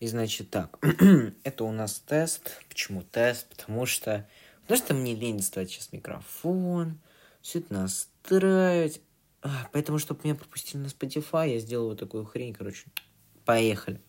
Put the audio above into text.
И значит так, это у нас тест. Почему тест? Потому что, потому что мне лень ставить сейчас микрофон, все это настраивать. А, поэтому, чтобы меня пропустили на Spotify, я сделал вот такую хрень, короче. Поехали.